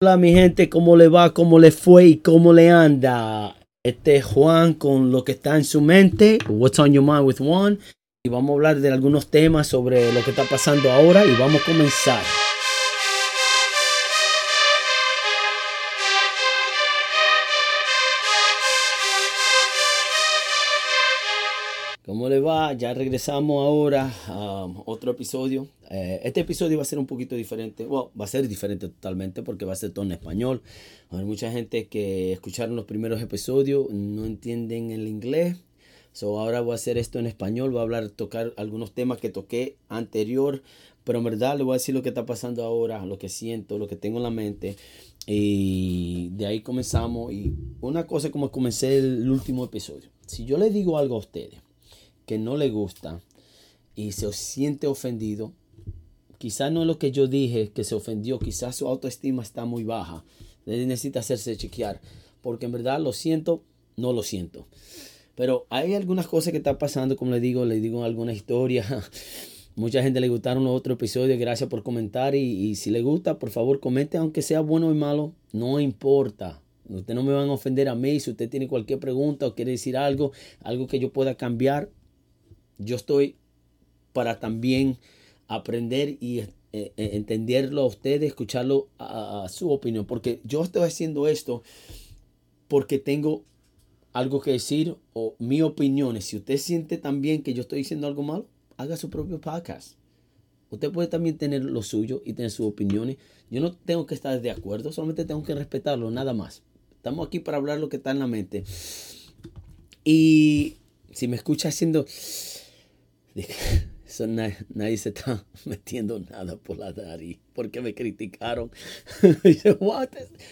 Hola mi gente, ¿cómo le va? ¿Cómo le fue? ¿Y cómo le anda? Este es Juan con lo que está en su mente. What's on your mind with Juan. Y vamos a hablar de algunos temas sobre lo que está pasando ahora y vamos a comenzar. ¿Cómo le va? Ya regresamos ahora a otro episodio. Eh, este episodio va a ser un poquito diferente. Bueno, va a ser diferente totalmente porque va a ser todo en español. Hay mucha gente que escucharon los primeros episodios, no entienden el inglés. So ahora voy a hacer esto en español. Voy a hablar, tocar algunos temas que toqué anterior. Pero en verdad le voy a decir lo que está pasando ahora, lo que siento, lo que tengo en la mente. Y de ahí comenzamos. Y una cosa como comencé el último episodio. Si yo le digo algo a ustedes que no le gusta y se siente ofendido, quizás no es lo que yo dije que se ofendió, quizás su autoestima está muy baja. necesita hacerse chequear, porque en verdad lo siento, no lo siento. Pero hay algunas cosas que están pasando, como le digo, le digo alguna historia. Mucha gente le gustaron los otros episodios, gracias por comentar y, si le gusta, por favor comente, aunque sea bueno o malo, no importa. Usted no me van a ofender a mí. Si usted tiene cualquier pregunta o quiere decir algo, algo que yo pueda cambiar, yo estoy para también aprender y eh, eh, entenderlo a ustedes, escucharlo a, su opinión, porque yo estoy haciendo esto porque tengo algo que decir o mi opinión. Si usted siente también que yo estoy diciendo algo malo, haga su propio podcast. Usted puede también tener lo suyo y tener sus opiniones. Yo no tengo que estar de acuerdo, solamente tengo que respetarlo, nada más. Estamos aquí para hablar lo que está en la mente. Y si me escucha haciendo eso nadie, se está metiendo nada por la nariz porque me criticaron. Dice, What?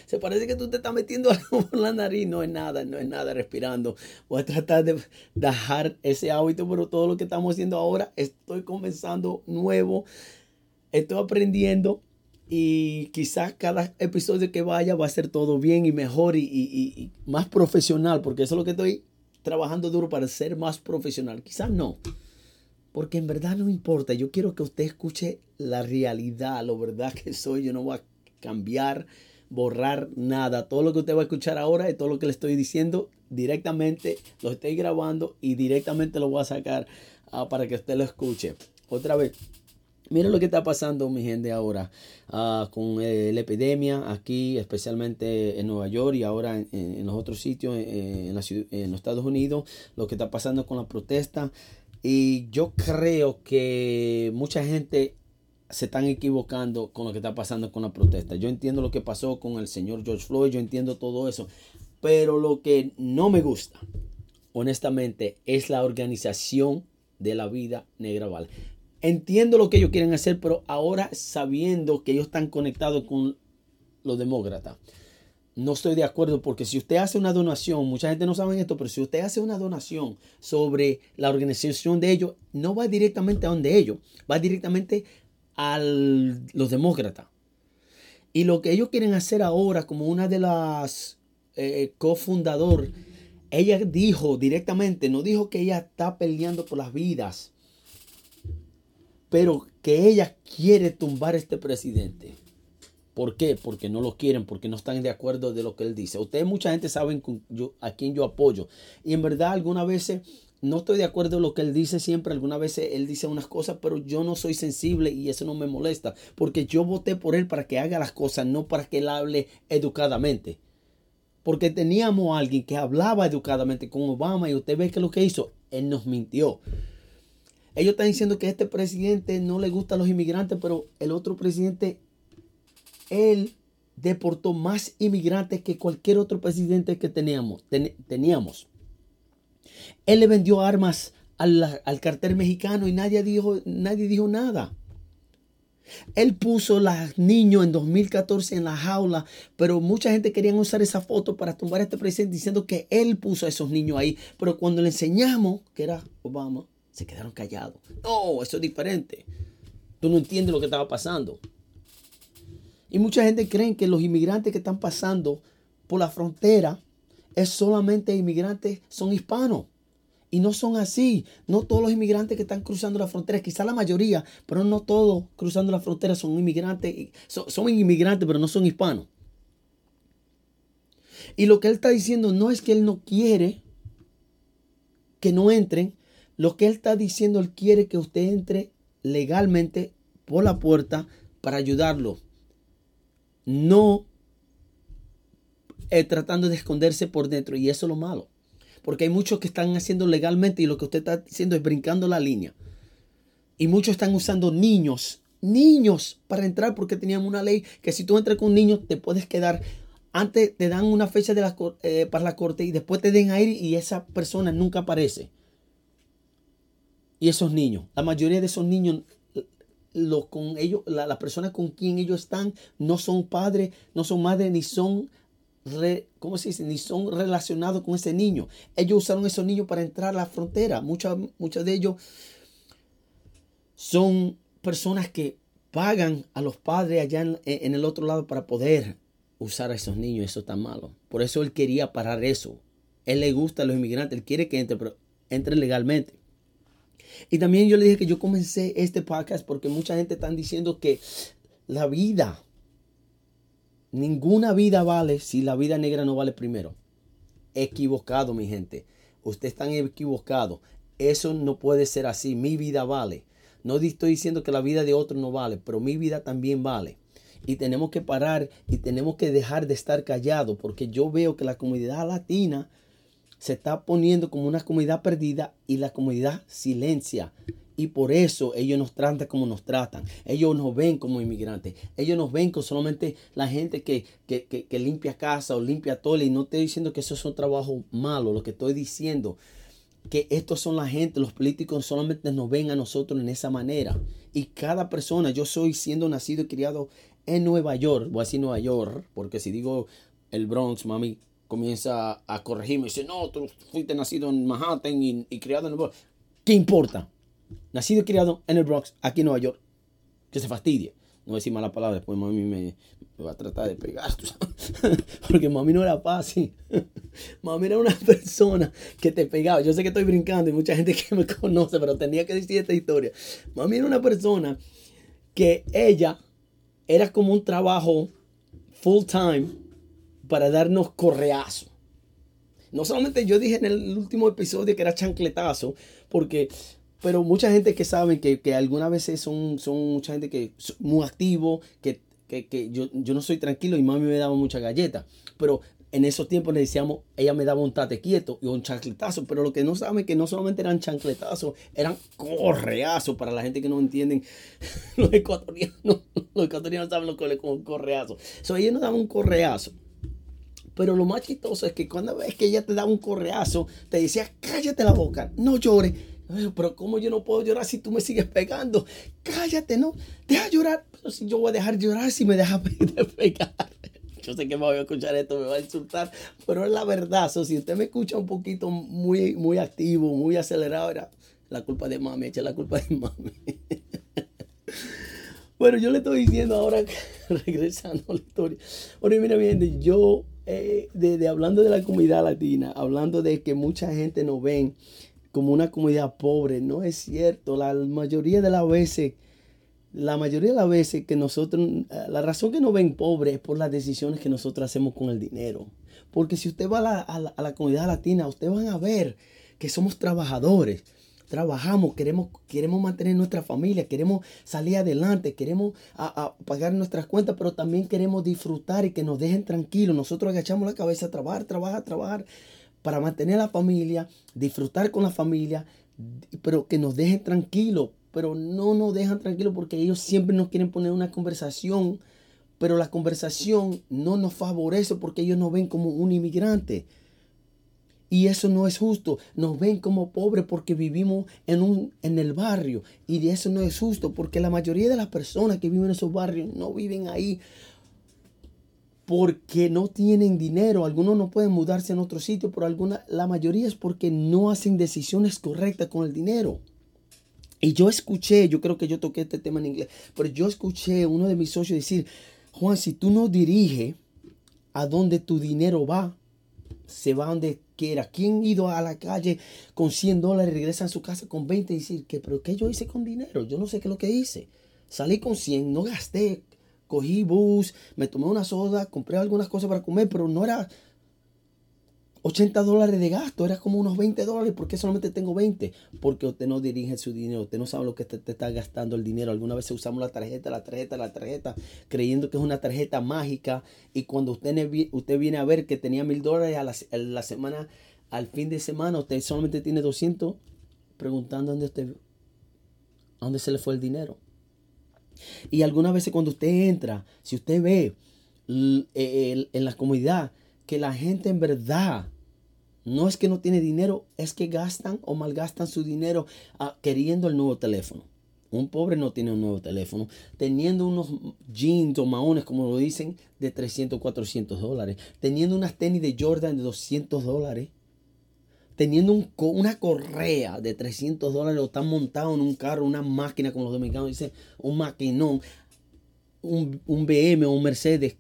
Se parece que tú te estás metiendo algo por la nariz. No es nada, no es nada respirando. Voy a tratar de dejar ese hábito, pero todo lo que estamos haciendo ahora, estoy comenzando nuevo. Estoy aprendiendo y quizás cada episodio que vaya va a ser todo bien y mejor y, y más profesional, porque eso es lo que estoy trabajando duro para ser más profesional. Quizás no. Porque en verdad no importa. Yo quiero que usted escuche la realidad, lo verdad que soy. Yo no voy a cambiar, borrar nada. Todo lo que usted va a escuchar ahora es todo lo que le estoy diciendo directamente. Lo estoy grabando y directamente lo voy a sacar ah, para que usted lo escuche. Otra vez. Miren lo que está pasando, mi gente, ahora ah, con eh, la epidemia aquí, especialmente en Nueva York y ahora en, los otros sitios, en, en los Estados Unidos, lo que está pasando con la protesta. Y yo creo que mucha gente se están equivocando con lo que está pasando con la protesta. Yo entiendo lo que pasó con el señor George Floyd, yo entiendo todo eso. Pero lo que no me gusta, honestamente, es la organización de la vida negra Val. Entiendo lo que ellos quieren hacer, pero ahora sabiendo que ellos están conectados con los demócratas no estoy de acuerdo porque si usted hace una donación, mucha gente no sabe esto, pero si usted hace una donación sobre la organización de ellos, no va directamente a donde ellos, va directamente a los demócratas. Y lo que ellos quieren hacer ahora, como una de las eh, ella dijo directamente, no dijo que ella está peleando por las vidas, pero que ella quiere tumbar a este presidente. ¿Por qué? Porque no lo quieren, porque no están de acuerdo de lo que él dice. Ustedes, mucha gente saben a quién yo apoyo. Y en verdad, algunas veces no estoy de acuerdo en lo que él dice siempre. Algunas veces él dice unas cosas, pero yo no soy sensible y eso no me molesta. Porque yo voté por él para que haga las cosas, no para que él hable educadamente. Porque teníamos a alguien que hablaba educadamente con Obama y usted ve que lo que hizo, él nos mintió. Ellos están diciendo que este presidente no le gusta a los inmigrantes, pero el otro presidente él deportó más inmigrantes que cualquier otro presidente que teníamos. teníamos. Él le vendió armas al, cartel mexicano y nadie dijo, nadie dijo nada. Él puso los niños en 2014 en la jaula, pero mucha gente quería usar esa foto para tumbar a este presidente diciendo que él puso a esos niños ahí. Pero cuando le enseñamos que era Obama, se quedaron callados. No, eso es diferente. Tú no entiendes lo que estaba pasando. Y mucha gente cree que los inmigrantes que están pasando por la frontera es solamente inmigrantes, son hispanos. Y no son así. No todos los inmigrantes que están cruzando la frontera, quizá la mayoría, pero no todos cruzando la frontera son inmigrantes. Son, son inmigrantes, pero no son hispanos. Y lo que él está diciendo no es que él no quiere que no entren. Lo que él está diciendo, él quiere que usted entre legalmente por la puerta para ayudarlo. No eh, tratando de esconderse por dentro. Y eso es lo malo. Porque hay muchos que están haciendo legalmente y lo que usted está haciendo es brincando la línea. Y muchos están usando niños, niños para entrar porque teníamos una ley que si tú entras con un niño te puedes quedar. Antes te dan una fecha de la, eh, para la corte y después te den aire y esa persona nunca aparece. Y esos niños, la mayoría de esos niños lo, con ellos, las personas con quien ellos están no son padres, no son madres, ni son, ¿cómo se dice? Ni son relacionados con ese niño. Ellos usaron esos niños para entrar a la frontera. Muchos, muchos de ellos son personas que pagan a los padres allá en, el otro lado para poder usar a esos niños. Eso está malo. Por eso él quería parar eso. Él le gusta a los inmigrantes. Él quiere que entre, pero entre legalmente. Y también yo le dije que yo comencé este podcast porque mucha gente está diciendo que la vida, ninguna vida vale si la vida negra no vale primero. Equivocado, mi gente. Usted está equivocado. Eso no puede ser así. Mi vida vale. No estoy diciendo que la vida de otro no vale, pero mi vida también vale. Y tenemos que parar y tenemos que dejar de estar callados porque yo veo que la comunidad latina se está poniendo como una comunidad perdida y la comunidad silencia. Y por eso ellos nos tratan como nos tratan. Ellos nos ven como inmigrantes. Ellos nos ven como solamente la gente que, que, limpia casa o limpia tole. Y no estoy diciendo que eso es un trabajo malo. Lo que estoy diciendo que estos son la gente, los políticos solamente nos ven a nosotros en esa manera. Y cada persona, yo soy siendo nacido y criado en Nueva York. Voy a decir Nueva York, porque si digo el Bronx, mami, comienza a corregirme y dice, no, tú fuiste nacido en Manhattan y, criado en el Bronx. ¿Qué importa? Nacido y criado en el Bronx, aquí en Nueva York. Que se fastidie. No voy a decir mala palabra, después mami me, va a tratar de pegar. Porque mami no era fácil. mami era una persona que te pegaba. Yo sé que estoy brincando y mucha gente que me conoce, pero tenía que decir esta historia. Mami era una persona que ella era como un trabajo full time para darnos correazo. No solamente yo dije en el último episodio que era chancletazo, porque, pero mucha gente que sabe que, que algunas veces son, son mucha gente que es muy activo, que, que, yo, yo, no soy tranquilo y mami me daba mucha galleta. Pero en esos tiempos le decíamos, ella me daba un tate quieto y un chancletazo, pero lo que no saben que no solamente eran chancletazos, eran correazos para la gente que no entienden. Los ecuatorianos, los ecuatorianos saben lo que es un correazo. So, ella nos daba un correazo. Pero lo más chistoso es que cuando ves que ella te da un correazo, te decía, cállate la boca, no llores. Pero ¿cómo yo no puedo llorar si tú me sigues pegando? Cállate, ¿no? Deja llorar. Pero si yo voy a dejar llorar si me dejas de pegar. Yo sé que me voy a escuchar esto, me va a insultar, pero es la verdad. si usted me escucha un poquito muy, muy activo, muy acelerado, era la culpa de mami, echa la culpa de mami. bueno, yo le estoy diciendo ahora, regresando a la historia. Bueno, mira bien, yo eh, de, hablando de la comunidad latina, hablando de que mucha gente nos ven como una comunidad pobre, no es cierto. La mayoría de las veces, la mayoría de las veces que nosotros, eh, la razón que nos ven pobre es por las decisiones que nosotros hacemos con el dinero. Porque si usted va a la, a la comunidad latina, usted van a ver que somos trabajadores trabajamos, queremos, queremos mantener nuestra familia, queremos salir adelante, queremos pagar nuestras cuentas, pero también queremos disfrutar y que nos dejen tranquilos. Nosotros agachamos la cabeza a trabajar, trabajar, trabajar para mantener la familia, disfrutar con la familia, pero que nos dejen tranquilos, pero no nos dejan tranquilos porque ellos siempre nos quieren poner una conversación, pero la conversación no nos favorece porque ellos nos ven como un inmigrante. Y eso no es justo. Nos ven como pobres porque vivimos en, un, en el barrio. Y eso no es justo porque la mayoría de las personas que viven en esos barrios no viven ahí porque no tienen dinero. Algunos no pueden mudarse en otro sitio, pero alguna, la mayoría es porque no hacen decisiones correctas con el dinero. Y yo escuché, yo creo que yo toqué este tema en inglés, pero yo escuché uno de mis socios decir, Juan, si tú no diriges a dónde tu dinero va, se va donde quiera. ¿Quién ha ido a la calle con 100 dólares regresa a su casa con 20 y decir, que, pero ¿qué yo hice con dinero? Yo no sé qué es lo que hice. Salí con 100, no gasté, cogí bus, me tomé una soda, compré algunas cosas para comer, pero no era, 80 dólares de gasto, era como unos 20 dólares. ¿Por qué solamente tengo 20? Porque usted no dirige su dinero, usted no sabe lo que te, te está gastando el dinero. Alguna vez usamos la tarjeta, la tarjeta, la tarjeta, creyendo que es una tarjeta mágica. Y cuando usted, usted viene a ver que tenía mil dólares a la, semana, al fin de semana, usted solamente tiene 200, preguntando dónde, usted, dónde se le fue el dinero. Y algunas veces cuando usted entra, si usted ve en la comunidad que la gente en verdad no es que no tiene dinero, es que gastan o malgastan su dinero ah, queriendo el nuevo teléfono. Un pobre no tiene un nuevo teléfono, teniendo unos jeans o maones, como lo dicen, de 300, 400 dólares, teniendo unas tenis de Jordan de 200 dólares, teniendo una correa de 300 dólares o están montado en un carro, una máquina, como los dominicanos dicen, un maquinón, un, un BM o un Mercedes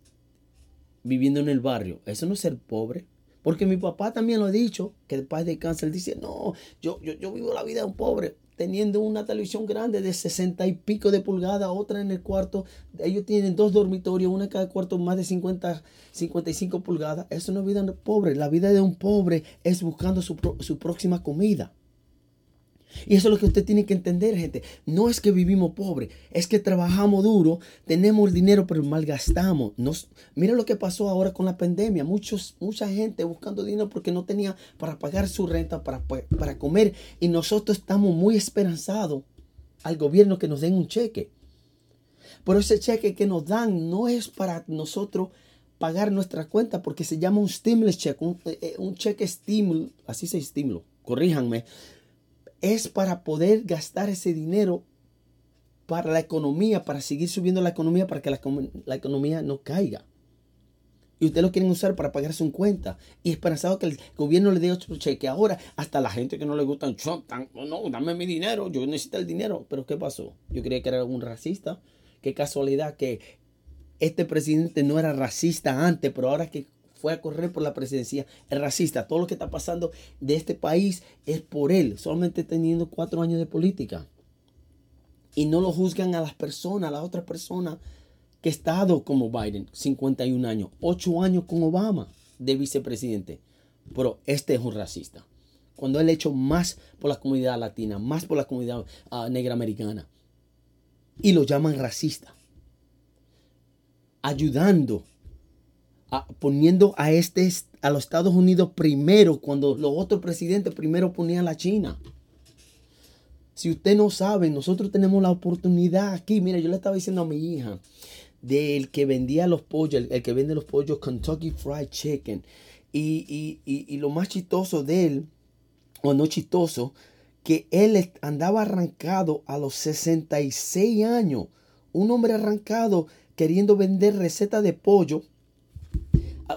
viviendo en el barrio. Eso no es ser pobre. Porque mi papá también lo ha dicho, que el padre de cáncer dice, no, yo, yo, yo vivo la vida de un pobre, teniendo una televisión grande de 60 y pico de pulgadas, otra en el cuarto. Ellos tienen dos dormitorios, una en cada cuarto más de 50, 55 pulgadas. Eso no es vida de pobre. La vida de un pobre es buscando su, su próxima comida. Y eso es lo que usted tiene que entender, gente. No es que vivimos pobre, es que trabajamos duro, tenemos el dinero, pero malgastamos. Nos, mira lo que pasó ahora con la pandemia. Muchos, mucha gente buscando dinero porque no tenía para pagar su renta, para, para comer. Y nosotros estamos muy esperanzados al gobierno que nos den un cheque. Pero ese cheque que nos dan no es para nosotros pagar nuestra cuenta porque se llama un stimulus check, un, eh, eh, cheque estímulo, así se estímulo, corríjanme, es para poder gastar ese dinero para la economía, para seguir subiendo la economía, para que la, economía no caiga. Y ustedes lo quieren usar para pagar su cuenta. Y esperanzado que el gobierno le dé otro cheque. Ahora, hasta la gente que no le gusta Trump, no, dame mi dinero, yo necesito el dinero. Pero ¿qué pasó? Yo creía que era un racista. Qué casualidad que este presidente no era racista antes, pero ahora que fue a correr por la presidencia, es racista. Todo lo que está pasando de este país es por él, solamente teniendo cuatro años de política. Y no lo juzgan a las personas, a las otras personas que ha estado como Biden, 51 años, 8 años con Obama de vicepresidente. Pero este es un racista. Cuando él ha hecho más por la comunidad latina, más por la comunidad ah, negra americana. Y lo llaman racista. Ayudando poniendo a, este, a los Estados Unidos primero cuando los otros presidentes primero ponían a la China. Si usted no sabe, nosotros tenemos la oportunidad aquí. Mira, yo le estaba diciendo a mi hija del que vendía los pollos, el, que vende los pollos Kentucky Fried Chicken. Y, y, lo más chistoso de él, o no chistoso, que él andaba arrancado a los 66 años. Un hombre arrancado queriendo vender recetas de pollo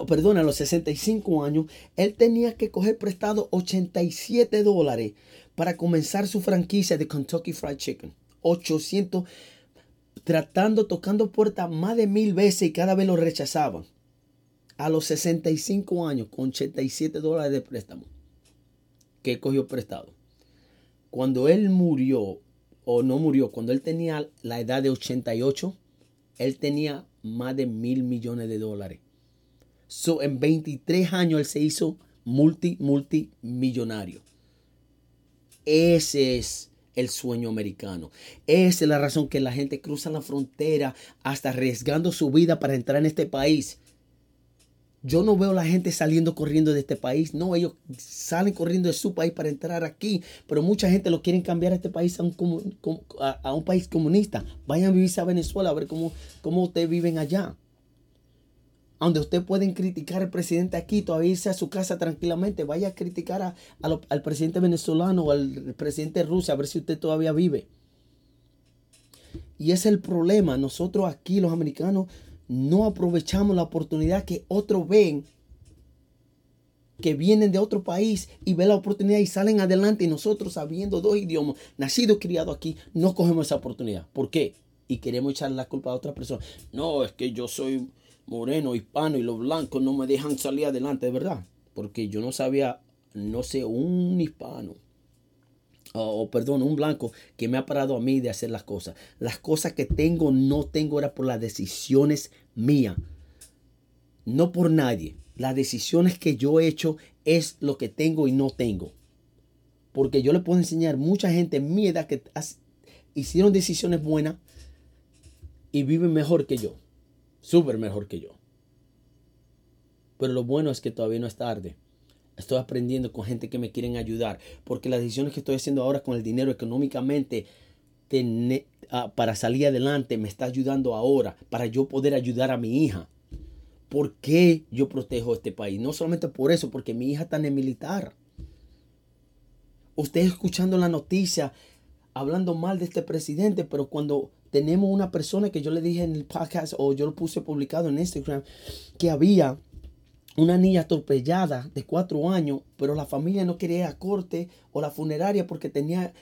perdón, a los 65 años, él tenía que coger prestado 87 dólares para comenzar su franquicia de Kentucky Fried Chicken. 800, tratando, tocando puertas más de mil veces y cada vez lo rechazaban. A los 65 años, con 87 dólares de préstamo, que cogió prestado. Cuando él murió, o no murió, cuando él tenía la edad de 88, él tenía más de mil millones de dólares So, en 23 años él se hizo multi, multimillonario. Ese es el sueño americano. Esa es la razón que la gente cruza la frontera hasta arriesgando su vida para entrar en este país. Yo no veo a la gente saliendo corriendo de este país. No, ellos salen corriendo de su país para entrar aquí. Pero mucha gente lo quieren cambiar a este país a un, a, un país comunista. Vayan a vivirse a Venezuela a ver cómo, cómo ustedes viven allá donde usted pueden criticar al presidente aquí, todavía irse a su casa tranquilamente, vaya a criticar al presidente venezolano o al presidente ruso a ver si usted todavía vive. Y es el problema. Nosotros aquí, los americanos, no aprovechamos la oportunidad que otros ven, que vienen de otro país y ven la oportunidad y salen adelante. Y nosotros, sabiendo dos idiomas, nacido y criado aquí, no cogemos esa oportunidad. ¿Por qué? Y queremos echar la culpa a otra persona. No, es que yo soy moreno, hispano y los blancos no me dejan salir adelante, de verdad. Porque yo no sabía, no sé, un hispano, o, perdón, un blanco que me ha parado a mí de hacer las cosas. Las cosas que tengo, no tengo, era por las decisiones mías. No por nadie. Las decisiones que yo he hecho es lo que tengo y no tengo. Porque yo le puedo enseñar mucha gente en mi edad que hicieron decisiones buenas y viven mejor que yo. Súper mejor que yo. Pero lo bueno es que todavía no es tarde. Estoy aprendiendo con gente que me quieren ayudar. Porque las decisiones que estoy haciendo ahora con el dinero económicamente ah, para salir adelante me está ayudando ahora. Para yo poder ayudar a mi hija. ¿Por qué yo protejo este país? No solamente por eso, porque mi hija está en el militar. Usted escuchando la noticia, hablando mal de este presidente, pero cuando tenemos una persona que yo le dije en el podcast o yo lo puse publicado en Instagram, que había una niña atropellada de cuatro años, pero la familia no quería ir a corte o la funeraria porque tenía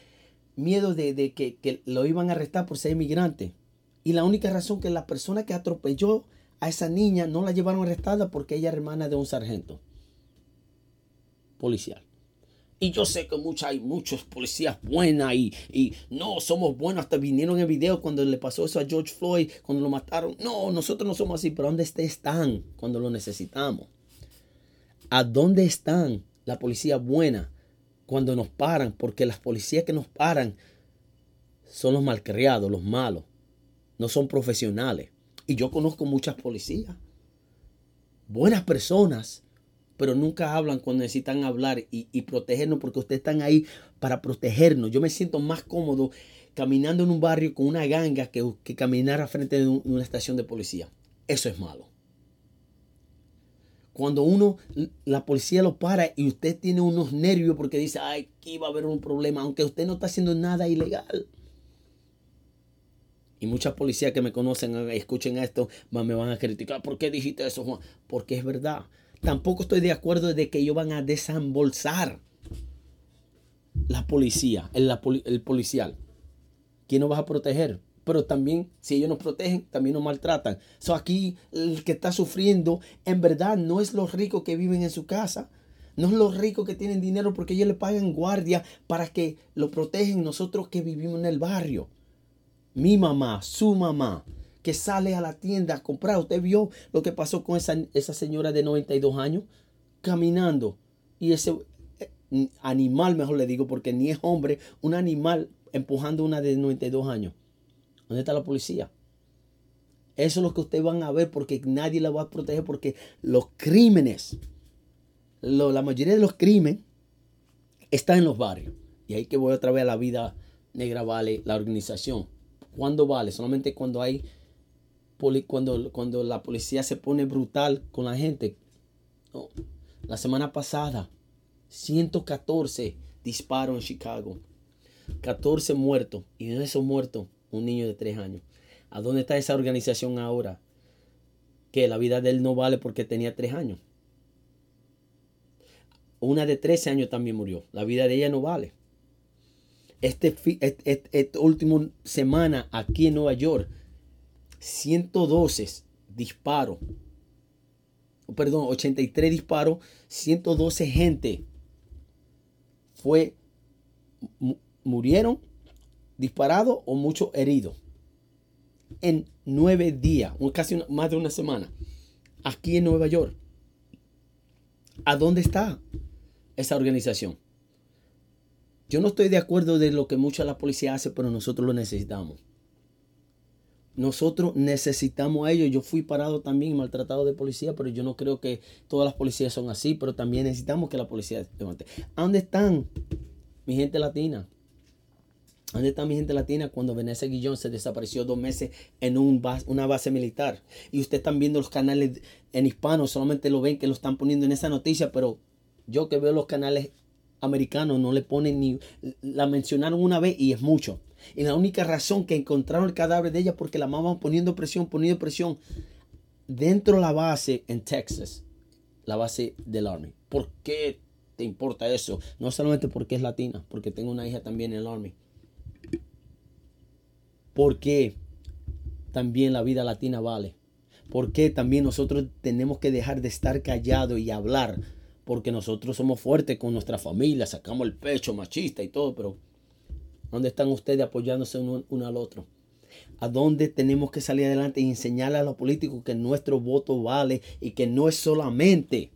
miedo de, que, lo iban a arrestar por ser inmigrante. Y la única razón que la persona que atropelló a esa niña no la llevaron arrestada porque ella es hermana de un sargento policial. Y yo sé que hay muchos policías buenas y, y, no somos buenos. Hasta vinieron en video cuando le pasó eso a George Floyd, cuando lo mataron. No, nosotros no somos así, pero ¿dónde están cuando lo necesitamos? ¿A dónde están la policía buena cuando nos paran? Porque las policías que nos paran son los malcriados, los malos. No son profesionales. Y yo conozco muchas policías. Buenas personas pero nunca hablan cuando necesitan hablar y, protegernos porque ustedes están ahí para protegernos. Yo me siento más cómodo caminando en un barrio con una ganga que, que caminar a frente de una estación de policía. Eso es malo. Cuando uno, la policía lo para y usted tiene unos nervios porque dice, ay, aquí va a haber un problema, aunque usted no está haciendo nada ilegal. Y muchas policías que me conocen, escuchen esto, me van a criticar. ¿Por qué dijiste eso, Juan? Porque es verdad. Tampoco estoy de acuerdo de que ellos van a desembolsar la policía, el, policial. ¿Quién nos va a proteger? Pero también, si ellos nos protegen, también nos maltratan. So aquí el que está sufriendo, en verdad, no es los ricos que viven en su casa. No es los ricos que tienen dinero porque ellos le pagan guardia para que lo protegen nosotros que vivimos en el barrio. Mi mamá, su mamá, que sale a la tienda a comprar. Usted vio lo que pasó con esa, esa señora de 92 años caminando. Y ese eh, animal, mejor le digo, porque ni es hombre, un animal empujando una de 92 años. ¿Dónde está la policía? Eso es lo que ustedes van a ver porque nadie la va a proteger porque los crímenes, la mayoría de los crímenes están en los barrios. Y ahí que voy otra vez a la vida negra vale la organización. ¿Cuándo vale? Solamente cuando hay cuando, cuando la policía se pone brutal con la gente. La semana pasada, 114 disparos en Chicago. 14 muertos. Y de esos muertos, un niño de 3 años. ¿A dónde está esa organización ahora? Que la vida de él no vale porque tenía 3 años. Una de 13 años también murió. La vida de ella no vale. Este, este, este último semana aquí en Nueva York 112 disparos. Perdón, 83 disparos, 112 gente fue murieron disparados o muchos heridos en nueve días, casi más de una semana, aquí en Nueva York. ¿A dónde está esa organización? Yo no estoy de acuerdo de lo que mucha la policía hace, pero nosotros lo necesitamos. Nosotros necesitamos a ellos. Yo fui parado también maltratado de policía, pero yo no creo que todas las policías son así, pero también necesitamos que la policía levante. ¿A dónde están mi gente latina? ¿Dónde está mi gente latina cuando Vanessa Guillón se desapareció dos meses en un una base militar? Y ustedes están viendo los canales en hispano, solamente lo ven que lo están poniendo en esa noticia, pero yo que veo los canales americanos no le ponen ni... La mencionaron una vez y es mucho. Y la única razón que encontraron el cadáver de ella porque la mamá poniendo presión, poniendo presión dentro de la base en Texas, la base del Army. ¿Por qué te importa eso? No solamente porque es latina, porque tengo una hija también en el Army. Porque también la vida latina vale. Porque también nosotros tenemos que dejar de estar callados y hablar. Porque nosotros somos fuertes con nuestra familia, sacamos el pecho machista y todo, pero ¿Dónde están ustedes apoyándose uno, al otro? a dónde tenemos que salir adelante y enseñarle a los políticos que nuestro voto vale y que no es solamente,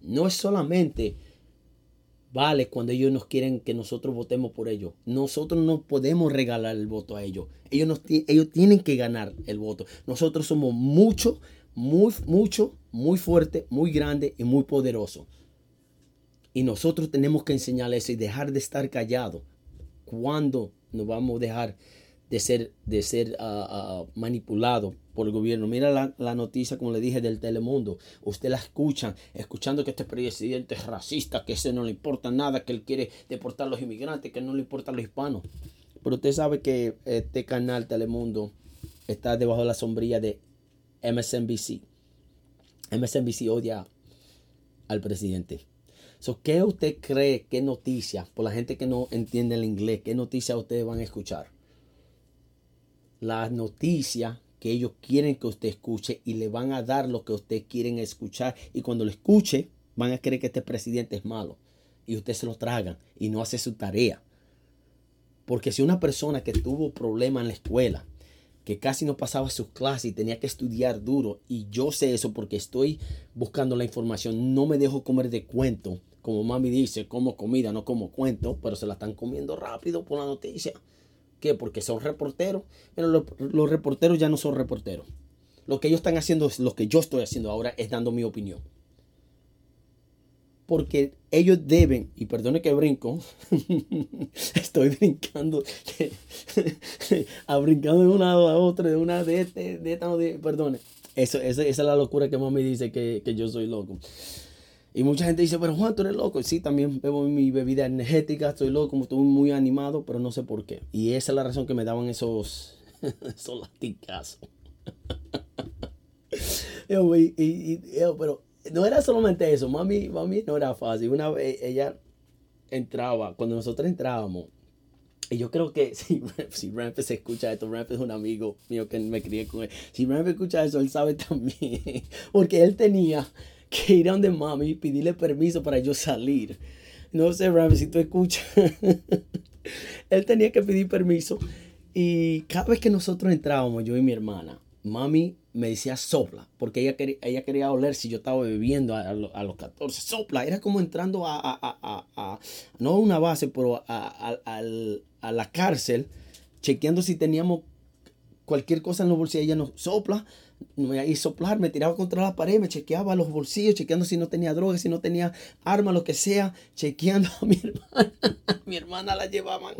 no es solamente vale cuando ellos nos quieren que nosotros votemos por ellos. Nosotros no podemos regalar el voto a ellos. Ellos, ellos tienen que ganar el voto. Nosotros somos mucho, muy, mucho, muy fuerte, muy grande y muy poderoso. Y nosotros tenemos que enseñarles eso y dejar de estar callados. ¿Cuándo nos vamos a dejar de ser, de ser uh, manipulado por el gobierno. Mira la, la, noticia, como le dije, del Telemundo. Usted la escucha, escuchando que este presidente es racista, que ese no le importa nada, que él quiere deportar a los inmigrantes, que no le importa a los hispanos. Pero usted sabe que este canal Telemundo está debajo de la sombrilla de MSNBC. MSNBC odia al presidente. So, ¿Qué usted cree, qué noticias, por la gente que no entiende el inglés, qué noticias ustedes van a escuchar? las noticias que ellos quieren que usted escuche y le van a dar lo que usted quieren escuchar. Y cuando lo escuche, van a creer que este presidente es malo. Y usted se lo traga y no hace su tarea. Porque si una persona que tuvo problemas en la escuela, que casi no pasaba sus clases y tenía que estudiar duro, y yo sé eso porque estoy buscando la información, no me dejo comer de cuento. Como mami dice, como comida, no como cuento, pero se la están comiendo rápido por la noticia. ¿Qué? Porque son reporteros. Pero los, reporteros ya no son reporteros. Lo que ellos están haciendo lo que yo estoy haciendo ahora, es dando mi opinión. Porque ellos deben, y perdone que brinco, estoy brincando, a brincando de una a otra, de una de este, de esta, de, perdone. Eso, esa, es la locura que mami dice que, que yo soy loco. Y mucha gente dice, pero Juan, tú eres loco. Sí, también bebo mi bebida energética, estoy loco, estoy muy animado, pero no sé por qué. Y esa es la razón que me daban esos, esos latigazos. pero no era solamente eso, mami, mami no era fácil. Una vez ella entraba, cuando nosotros entrábamos, y yo creo que si, si Ramp se escucha esto, Ramp es un amigo mío que me crié con él. Si Ramp escucha eso, él sabe también. Porque él tenía que ir a donde mami y pedirle permiso para yo salir. No sé, Ram, si tú escuchas. Él tenía que pedir permiso. Y cada vez que nosotros entrábamos, yo y mi hermana, mami me decía sopla, porque ella quería, ella quería oler si yo estaba bebiendo a, los 14. Sopla, era como entrando a, a, a no a una base, pero a, la cárcel, chequeando si teníamos cualquier cosa en los bolsillos. Ella nos sopla, y soplar, me tiraba contra la pared, me chequeaba los bolsillos, chequeando si no tenía droga, si no tenía arma, lo que sea, chequeando a mi hermana. mi hermana la llevaban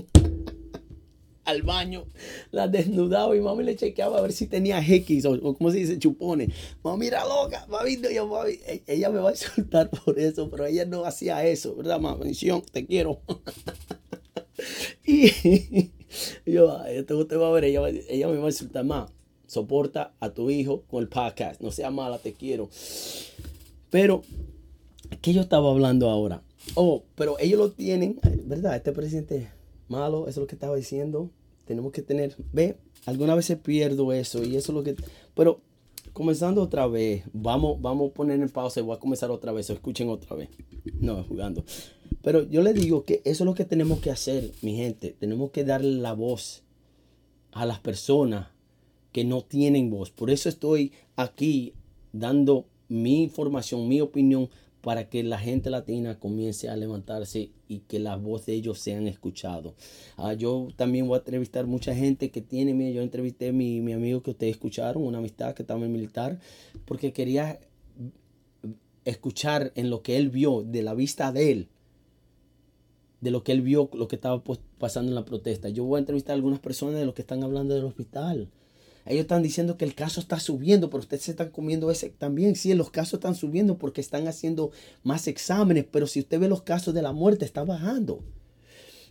al baño, la desnudaba y mami le chequeaba a ver si tenía X o, como se dice, chupones. Mami era loca, mami, yo, e, ella me va a insultar por eso, pero ella no hacía eso, ¿verdad, mami? Te quiero. y yo, esto usted va a ver, ella, ella me va a insultar más soporta a tu hijo con el podcast. No sea mala, te quiero. Pero, ¿qué yo estaba hablando ahora? Oh, pero ellos lo tienen, ¿verdad? Este presidente malo, eso es lo que estaba diciendo. Tenemos que tener, ve, algunas veces pierdo eso y eso es lo que... Pero, comenzando otra vez, vamos, vamos a poner en pausa y voy a comenzar otra vez, escuchen otra vez. No, jugando. Pero yo le digo que eso es lo que tenemos que hacer, mi gente. Tenemos que darle la voz a las personas que no tienen voz. Por eso estoy aquí dando mi información, mi opinión, para que la gente latina comience a levantarse y que la voz de ellos sean escuchados. Ah, yo también voy a entrevistar mucha gente que tiene, yo entrevisté a mi, mi amigo que ustedes escucharon, una amistad que estaba en militar, porque quería escuchar en lo que él vio, de la vista de él, de lo que él vio, lo que estaba pues, pasando en la protesta. Yo voy a entrevistar a algunas personas de los que están hablando del hospital, ellos están diciendo que el caso está subiendo, pero ustedes se están comiendo ese también. Sí, los casos están subiendo porque están haciendo más exámenes, pero si usted ve los casos de la muerte, está bajando.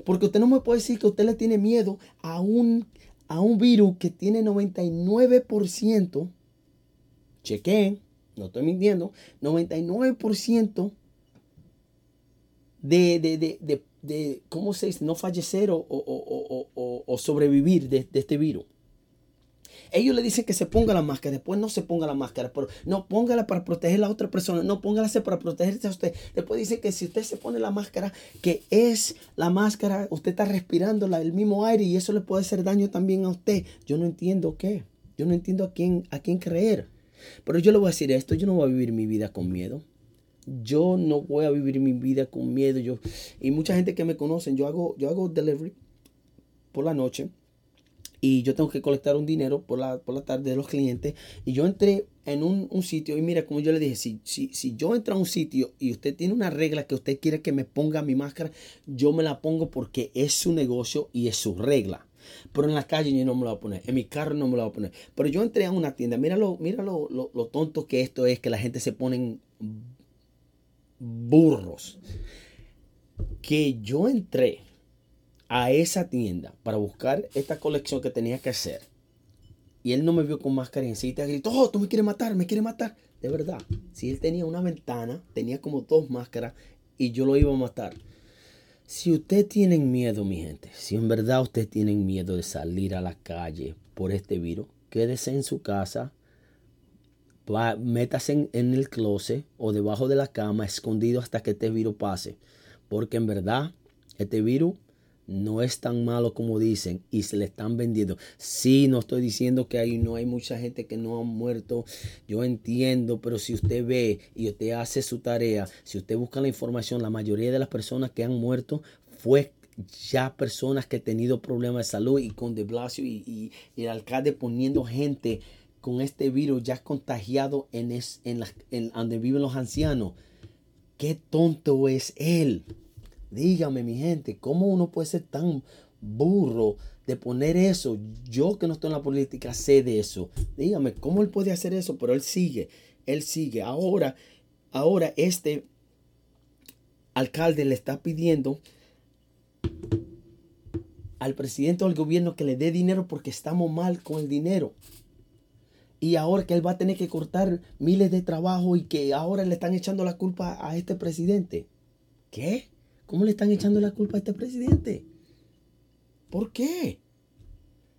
Porque usted no me puede decir que usted le tiene miedo a un, a un virus que tiene 99%. Chequen, no estoy mintiendo, 99% de, de, de, de, ¿cómo se dice? No fallecer o, o, o, o sobrevivir de, de este virus. Ellos le dicen que se ponga la máscara, después no se ponga la máscara, pero no póngala para proteger a la otra persona, no póngala para protegerse a usted. Después dicen que si usted se pone la máscara, que es la máscara, usted está respirando el mismo aire y eso le puede hacer daño también a usted. Yo no entiendo qué, yo no entiendo a quién, a quién creer. Pero yo le voy a decir esto, yo no voy a vivir mi vida con miedo. Yo no voy a vivir mi vida con miedo. Yo, y mucha gente que me conocen, yo hago, yo hago delivery por la noche y yo tengo que colectar un dinero por la, por la tarde de los clientes. Y yo entré en un, sitio y mira, como yo le dije, si, si, si yo entro a un sitio y usted tiene una regla que usted quiere que me ponga mi máscara, yo me la pongo porque es su negocio y es su regla. Pero en la calle yo no me la voy a poner, en mi carro no me la voy a poner. Pero yo entré a una tienda, mira lo, mira lo, lo tonto que esto es, que la gente se ponen burros. Que yo entré a esa tienda para buscar esta colección que tenía que hacer. Y él no me vio con enseguida gritó, oh, tú me quieres matar, me quieres matar. De verdad, si él tenía una ventana, tenía como dos máscaras y yo lo iba a matar. Si usted tiene miedo, mi gente, si en verdad usted tiene miedo de salir a la calle por este virus, quédese en su casa, métase en, en el closet o debajo de la cama, escondido hasta que este virus pase. Porque en verdad, este virus no es tan malo como dicen y se le están vendiendo. Sí, no estoy diciendo que ahí no hay mucha gente que no ha muerto. Yo entiendo, pero si usted ve y usted hace su tarea, si usted busca la información, la mayoría de las personas que han muerto fue ya personas que han tenido problemas de salud y con De Blasio y, el alcalde poniendo gente con este virus ya contagiado en, es, en donde viven los ancianos. Qué tonto es él. Dígame, mi gente, ¿cómo uno puede ser tan burro de poner eso? Yo que no estoy en la política sé de eso. Dígame, ¿cómo él puede hacer eso? Pero él sigue, él sigue. Ahora, ahora este alcalde le está pidiendo al presidente del gobierno que le dé dinero porque estamos mal con el dinero. Y ahora que él va a tener que cortar miles de trabajo y que ahora le están echando la culpa a este presidente. ¿Qué? ¿Cómo le están echando la culpa a este presidente? ¿Por qué?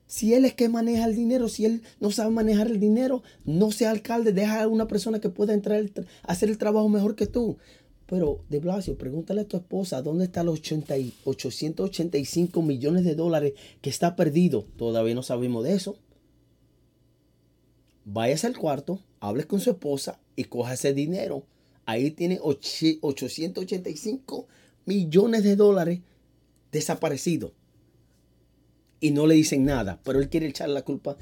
Si él es que maneja el dinero, si él no sabe manejar el dinero, no sea alcalde, deja a una persona que pueda entrar a hacer el trabajo mejor que tú. Pero, De Blasio, pregúntale a tu esposa dónde están los 80 885 millones de dólares que está perdido. Todavía no sabemos de eso. Váyase al cuarto, hable con su esposa y coja ese dinero. Ahí tiene 885 millones de dólares desaparecidos. Y no le dicen nada, pero él quiere echar la culpa,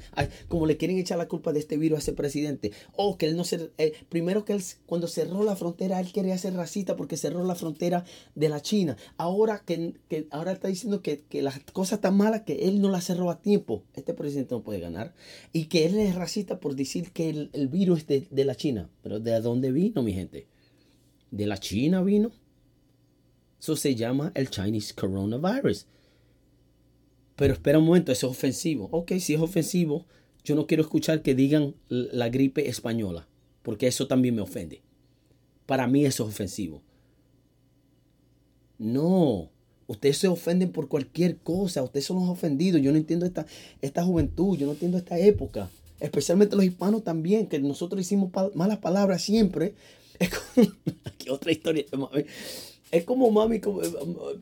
como le quieren echar la culpa de este virus a ese presidente. O oh, que él no se, eh, primero que él cuando cerró la frontera, él quería ser racista porque cerró la frontera de la China. Ahora que, ahora está diciendo que, las cosas están malas, que él no las cerró a tiempo. Este presidente no puede ganar. Y que él es racista por decir que el, virus es de, de la China. Pero ¿de dónde vino, mi gente? ¿De la China vino? Eso se llama el Chinese Coronavirus. Pero espera un momento, eso es ofensivo. Ok, si es ofensivo, yo no quiero escuchar que digan la gripe española, porque eso también me ofende. Para mí eso es ofensivo. No, ustedes se ofenden por cualquier cosa, ustedes son los ofendidos. Yo no entiendo esta, esta juventud, yo no entiendo esta época. Especialmente los hispanos también, que nosotros hicimos malas palabras siempre. Aquí otra historia. Es como mami, como, eh,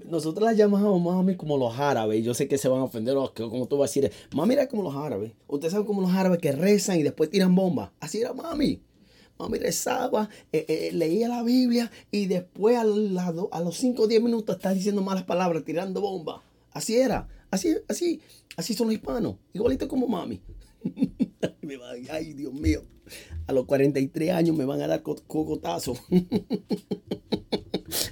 nosotros las llamamos mami como los árabes. Yo sé que se van a ofender, como tú vas a decir, mami era como los árabes. Ustedes saben como los árabes que rezan y después tiran bombas. Así era mami. Mami rezaba, eh, eh, leía la Biblia y después a, a los 5 o 10 minutos está diciendo malas palabras, tirando bombas. Así era. Así, así, así son los hispanos. Igualito como mami. Ay, Dios mío. A los 43 años me van a dar cocotazo.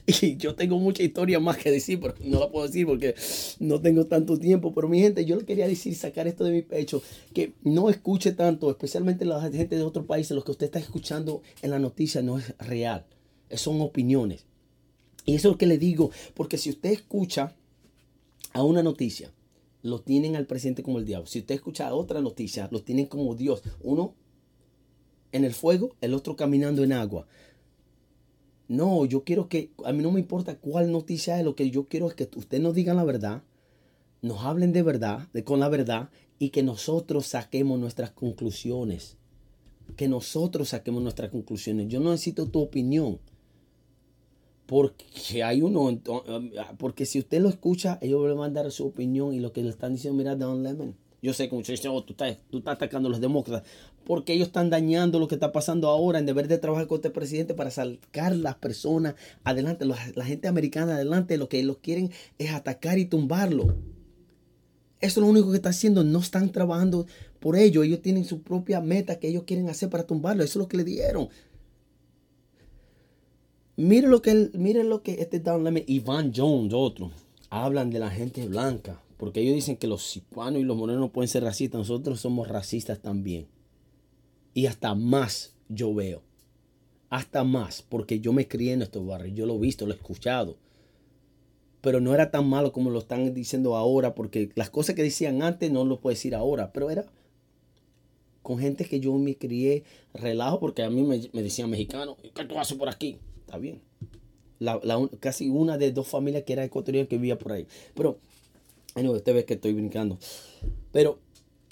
Y yo tengo mucha historia más que decir, pero no la puedo decir porque no tengo tanto tiempo. Pero mi gente, yo le quería decir, sacar esto de mi pecho, que no escuche tanto, especialmente la gente de otros países, lo que usted está escuchando en la noticia no es real, son opiniones. Y eso es lo que le digo, porque si usted escucha a una noticia, lo tienen al presidente como el diablo. Si usted escucha a otra noticia, lo tienen como Dios. Uno en el fuego, el otro caminando en agua. No, yo quiero que, a mí no me importa cuál noticia es, lo que yo quiero es que usted nos diga la verdad nos hablen de verdad, de, con la verdad, y que nosotros saquemos nuestras conclusiones. Que nosotros saquemos nuestras conclusiones. Yo no necesito tu opinión. Porque hay uno, porque si usted lo escucha, ellos le van a dar su opinión y lo que le están diciendo, mira, Don Lemon. Yo sé que muchos dicen, oh, tú estás, tú estás atacando a los demócratas, porque ellos están dañando lo que está pasando ahora en deber de trabajar con este presidente para sacar las personas adelante, la, gente americana adelante. Lo que ellos quieren es atacar y tumbarlo. Eso es lo único que está haciendo. No están trabajando por ello. Ellos tienen su propia meta que ellos quieren hacer para tumbarlo. Eso es lo que le dieron. Miren lo que, miren lo que este Don Lemon, Ivan Jones, otro, hablan de la gente blanca. Porque ellos dicen que los hispanos y los morenos pueden ser racistas. Nosotros somos racistas también. Y hasta más yo veo. Hasta más. Porque yo me crié en estos barrios. Yo lo he visto, lo he escuchado. Pero no era tan malo como lo están diciendo ahora. Porque las cosas que decían antes no lo puedo decir ahora. Pero era con gente que yo me crié relajo. Porque a mí me, me decían mexicano. ¿Qué tú haces por aquí? Está bien. Casi una de dos familias que era ecuatoriana que vivía por ahí. Pero, no, usted ve que estoy brincando. Pero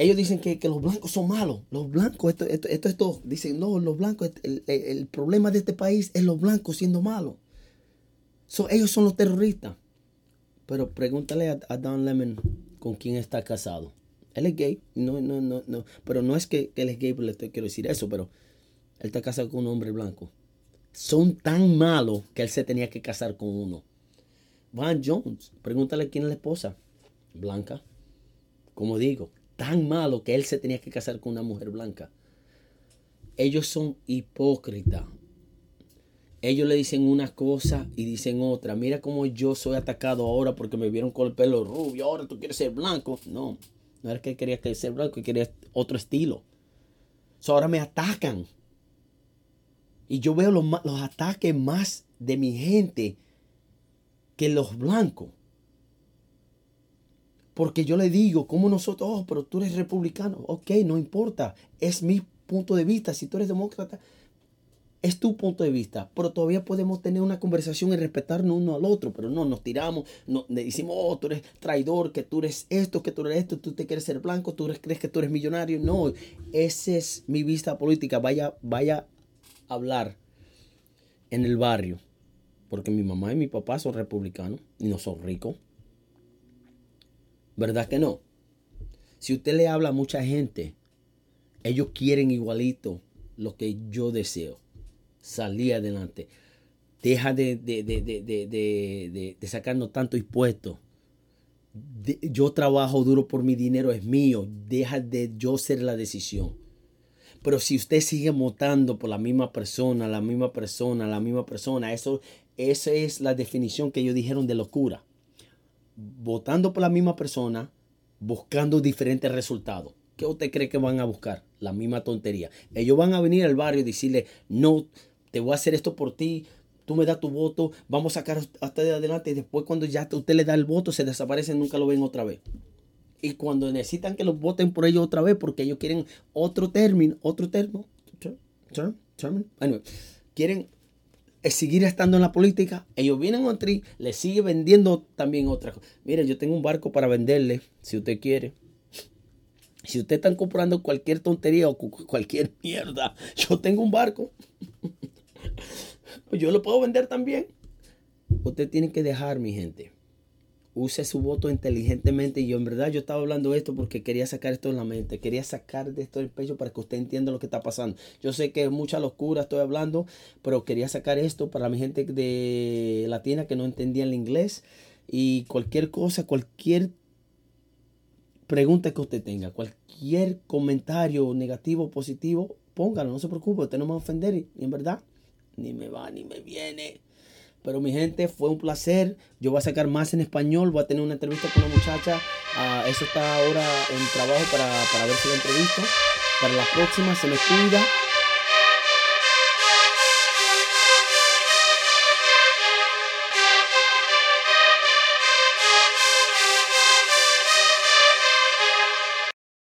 ellos dicen que, los blancos son malos. Los blancos, esto, esto, esto, esto dicen, no, los blancos, el, problema de este país es los blancos siendo malos. ellos son los terroristas. Pero pregúntale a, Don Lemon con quién está casado. Él es gay. No, no, no, no. Pero no es que, él es gay, le quiero decir eso, pero él está casado con un hombre blanco son tan malos que él se tenía que casar con uno. Van Jones, pregúntale quién es la esposa. Blanca. Como digo, tan malo que él se tenía que casar con una mujer blanca. Ellos son hipócritas. Ellos le dicen una cosa y dicen otra. Mira cómo yo soy atacado ahora porque me vieron con el pelo rubio. Ahora tú quieres ser blanco. No, no era que quería ser blanco, quería otro estilo. ahora me atacan y yo veo los, ataques más de mi gente que los blancos. Porque yo le digo, como nosotros, oh, pero tú eres republicano. Ok, no importa. Es mi punto de vista. Si tú eres demócrata, es tu punto de vista. Pero todavía podemos tener una conversación y respetarnos uno al otro. Pero no, nos tiramos, no, le decimos, oh, tú eres traidor, que tú eres esto, que tú eres esto, tú te quieres ser blanco, tú crees que tú eres millonario. No, esa es mi vista política. Vaya, vaya hablar en el barrio, porque mi mamá y mi papá son republicanos y no son ricos. ¿Verdad que no? Si usted le habla a mucha gente, ellos quieren igualito lo que yo deseo. Salir adelante. Deja de, de, de, de sacarnos tanto impuestos. yo trabajo duro por mi dinero, es mío. Deja de yo ser la decisión. Pero si usted sigue votando por la misma persona, la misma persona, la misma persona, eso, esa es la definición que ellos dijeron de locura. Votando por la misma persona, buscando diferentes resultados. ¿Qué usted cree que van a buscar? La misma tontería. Ellos van a venir al barrio y decirle, no, te voy a hacer esto por ti, tú me das tu voto, vamos a sacar hasta de adelante y después cuando ya usted le da el voto se desaparece, nunca lo ven otra vez y cuando necesitan que los voten por ellos otra vez porque ellos quieren otro término, otro término, quieren eh, seguir estando en la política, ellos vienen a tri, le sigue vendiendo también otra cosa. Mire, yo tengo un barco para venderle, si usted quiere. Si usted está comprando cualquier tontería o cualquier mierda, yo tengo un barco. yo lo puedo vender también. Usted tiene que dejar, mi gente use su voto inteligentemente. Y yo en verdad yo estaba hablando esto porque quería sacar esto en la mente, quería sacar de esto el pecho para que usted entienda lo que está pasando. Yo sé que es mucha locura estoy hablando, pero quería sacar esto para mi gente de latina que no entendía el inglés. Y cualquier cosa, cualquier pregunta que usted tenga, cualquier comentario negativo o positivo, póngalo, no se preocupe, usted no me va a ofender y en verdad ni me va ni me viene. Pero mi gente, fue un placer. Yo voy a sacar más en español. Voy a tener una entrevista con una muchacha. Ah, eso está ahora en trabajo para, para ver si la entrevisto. Para la próxima, se me cuida.